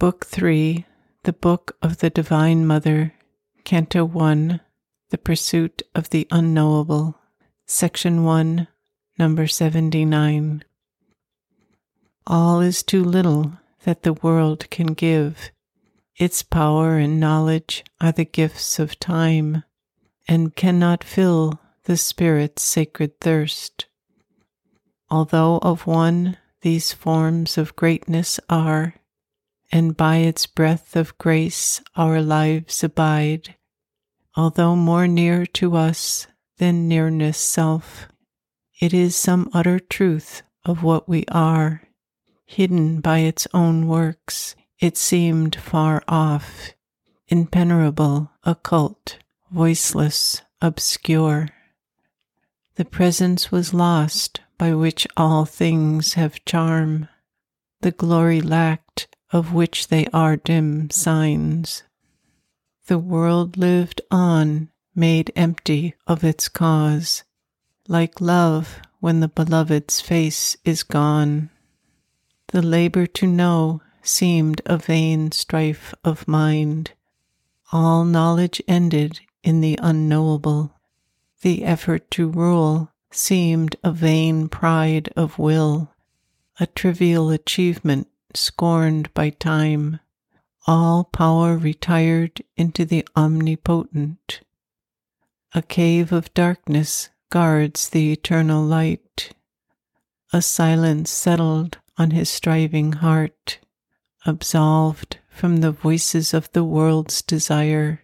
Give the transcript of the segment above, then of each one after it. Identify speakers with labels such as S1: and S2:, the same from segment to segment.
S1: Book 3, The Book of the Divine Mother, Canto 1, The Pursuit of the Unknowable, Section 1, Number 79. All is too little that the world can give. Its power and knowledge are the gifts of time, and cannot fill the Spirit's sacred thirst. Although of one these forms of greatness are, and by its breath of grace our lives abide, although more near to us than nearness self, it is some utter truth of what we are, hidden by its own works, it seemed far off, impenetrable, occult, voiceless, obscure. The presence was lost by which all things have charm, the glory lacked of which they are dim signs. The world lived on, made empty of its cause, like love when the beloved's face is gone. The labor to know seemed a vain strife of mind. All knowledge ended in the unknowable. The effort to rule seemed a vain pride of will, a trivial achievement scorned by time. All power retired into the omnipotent. A cave of darkness guards the eternal light. A silence settled on his striving heart, absolved from the voices of the world's desire.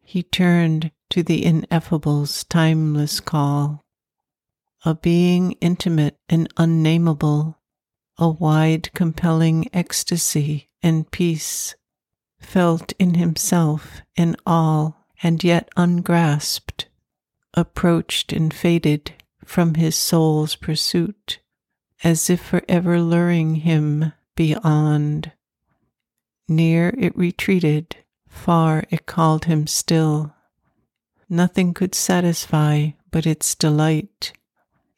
S1: He turned to the ineffable's timeless call a being intimate and unnameable, a wide, compelling ecstasy and peace, felt in himself and all, and yet ungrasped, approached and faded from his soul's pursuit, as if forever luring him beyond. Near it retreated, far it called him still. Nothing could satisfy but its delight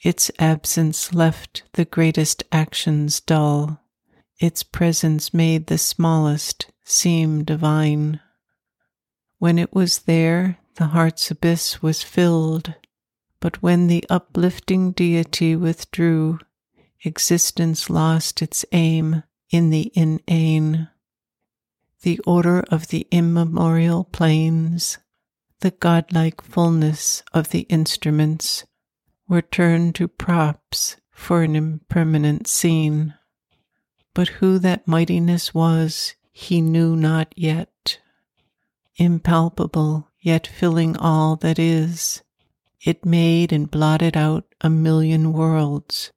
S1: its absence left the greatest actions dull. Its presence made the smallest seem divine. When it was there, the heart's abyss was filled. But when the uplifting deity withdrew, existence lost its aim in the inane. The order of the immemorial planes, the godlike fullness of the instruments were turned to props for an impermanent scene. But who that mightiness was, he knew not yet. Impalpable, yet filling all that is, it made and blotted out a million worlds,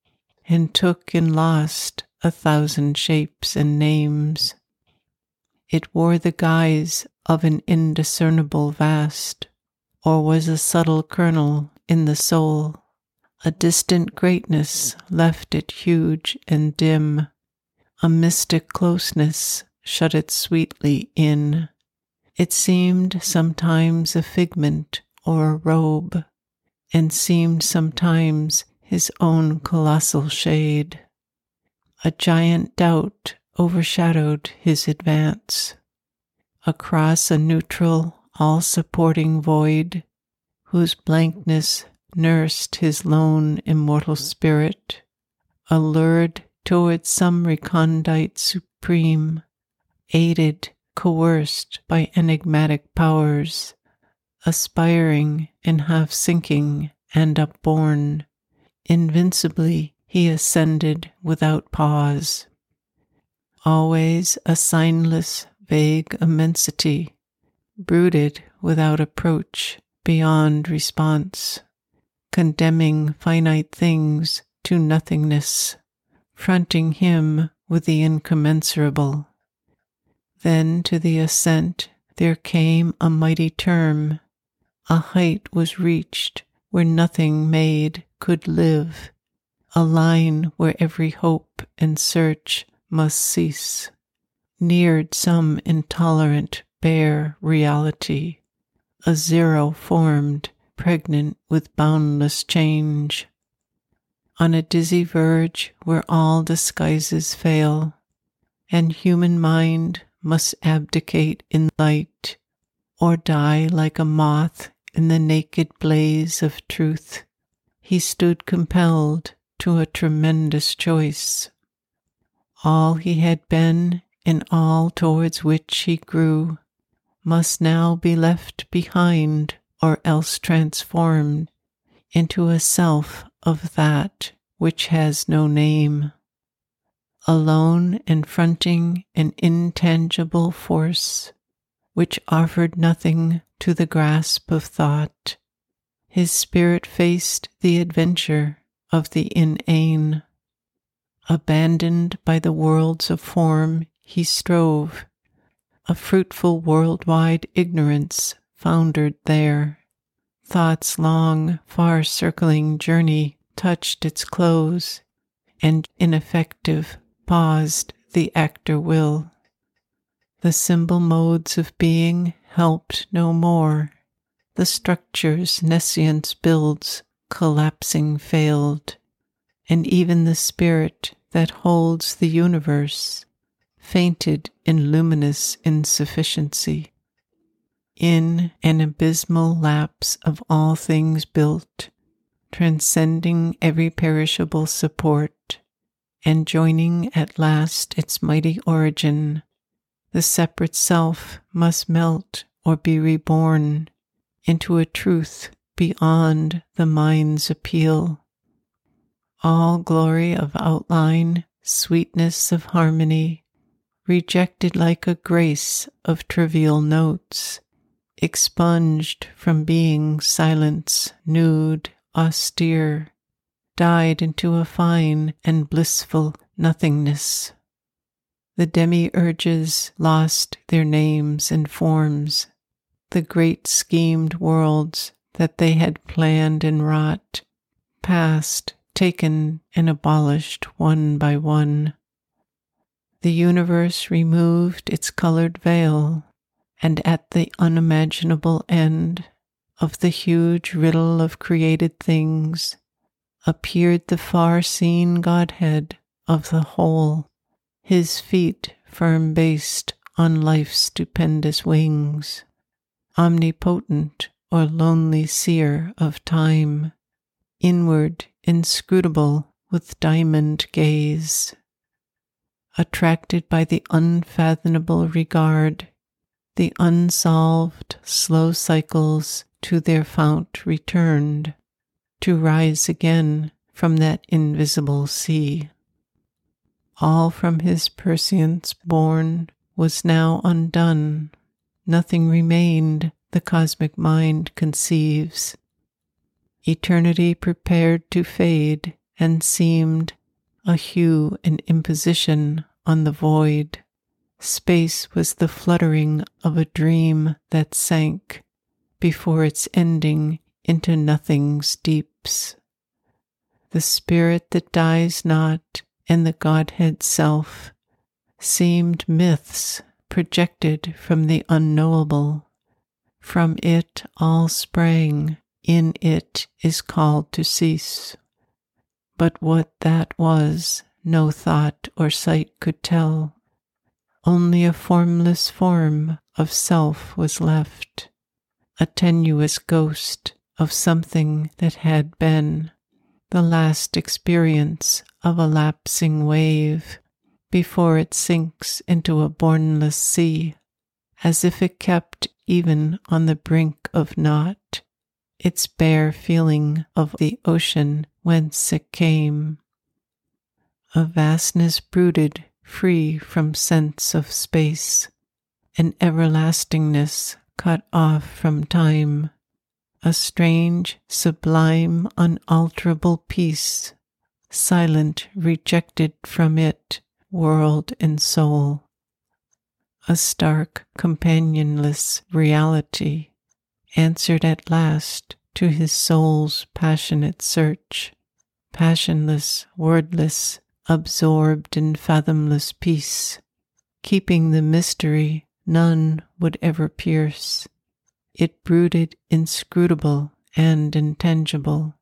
S1: and took and lost a thousand shapes and names. It wore the guise of an indiscernible vast, or was a subtle kernel in the soul a distant greatness left it huge and dim. A mystic closeness shut it sweetly in. It seemed sometimes a figment or a robe, and seemed sometimes his own colossal shade. A giant doubt overshadowed his advance. Across a neutral, all supporting void, whose blankness nursed his lone immortal spirit, allured toward some recondite supreme, aided, coerced by enigmatic powers, aspiring and half sinking and upborne, invincibly he ascended without pause. Always a signless, vague immensity, brooded without approach, beyond response condemning finite things to nothingness, fronting him with the incommensurable. Then to the ascent there came a mighty term. A height was reached where nothing made could live, a line where every hope and search must cease. Neared some intolerant, bare reality, a zero formed pregnant with boundless change. On a dizzy verge where all disguises fail, and human mind must abdicate in light, or die like a moth in the naked blaze of truth, he stood compelled to a tremendous choice. All he had been and all towards which he grew must now be left behind or else transformed into a self of that which has no name. Alone and fronting an intangible force which offered nothing to the grasp of thought, his spirit faced the adventure of the inane. Abandoned by the worlds of form, he strove. A fruitful worldwide ignorance foundered there. Thought's long, far circling journey touched its close, and ineffective paused the actor will. The symbol modes of being helped no more. The structures nescience builds collapsing failed, and even the spirit that holds the universe fainted in luminous insufficiency. In an abysmal lapse of all things built, transcending every perishable support, and joining at last its mighty origin, the separate self must melt or be reborn into a truth beyond the mind's appeal. All glory of outline, sweetness of harmony, rejected like a grace of trivial notes, expunged from being silence, nude, austere, died into a fine and blissful nothingness. The demiurges lost their names and forms. The great schemed worlds that they had planned and wrought passed, taken, and abolished one by one. The universe removed its colored veil, and at the unimaginable end of the huge riddle of created things appeared the far seen Godhead of the whole, his feet firm based on life's stupendous wings, omnipotent or lonely seer of time, inward, inscrutable with diamond gaze. Attracted by the unfathomable regard, the unsolved slow cycles to their fount returned, to rise again from that invisible sea. All from his prescience born was now undone. Nothing remained the cosmic mind conceives. Eternity prepared to fade and seemed a hue and imposition on the void. Space was the fluttering of a dream that sank before its ending into nothing's deeps. The spirit that dies not and the Godhead self seemed myths projected from the unknowable. From it all sprang, in it is called to cease. But what that was, no thought or sight could tell. Only a formless form of self was left a tenuous ghost of something that had been, the last experience of a lapsing wave before it sinks into a bournless sea, as if it kept even on the brink of naught, its bare feeling of the ocean whence it came. A vastness brooded free from sense of space, an everlastingness cut off from time, a strange, sublime, unalterable peace, silent, rejected from it, world and soul, a stark, companionless reality, answered at last to his soul's passionate search, passionless, wordless, absorbed in fathomless peace, keeping the mystery none would ever pierce. It brooded inscrutable and intangible,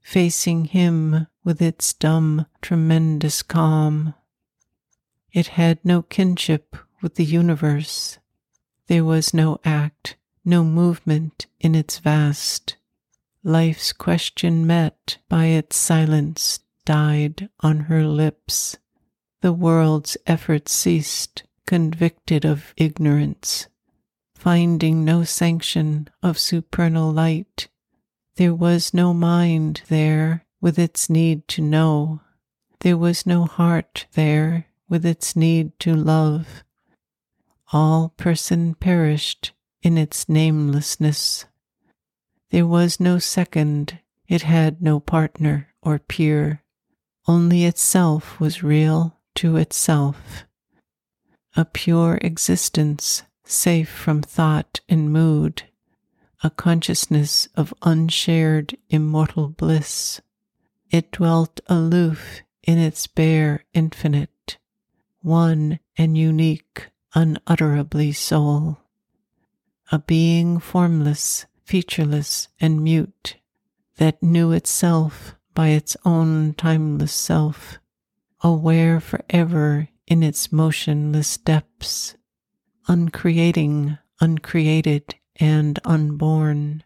S1: facing him with its dumb, tremendous calm. It had no kinship with the universe. There was no act, no movement in its vast. Life's question met by its silence died on her lips. The world's effort ceased, convicted of ignorance, finding no sanction of supernal light. There was no mind there with its need to know. There was no heart there with its need to love. All person perished in its namelessness. There was no second, it had no partner or peer. Only itself was real to itself. A pure existence, safe from thought and mood. A consciousness of unshared immortal bliss. It dwelt aloof in its bare infinite, one and unique, unutterably sole. A being formless, featureless, and mute, that knew itself by its own timeless self, aware forever in its motionless depths, uncreating, uncreated, and unborn,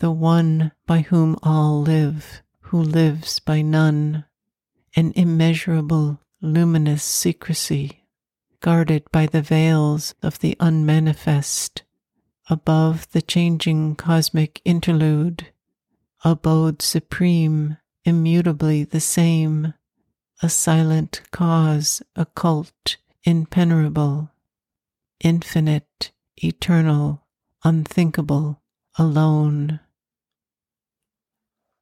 S1: the one by whom all live, who lives by none an immeasurable, luminous secrecy, guarded by the veils of the unmanifest, above the changing cosmic interlude, abode supreme, immutably the same, a silent cause, occult, impenetrable, infinite, eternal, unthinkable, alone.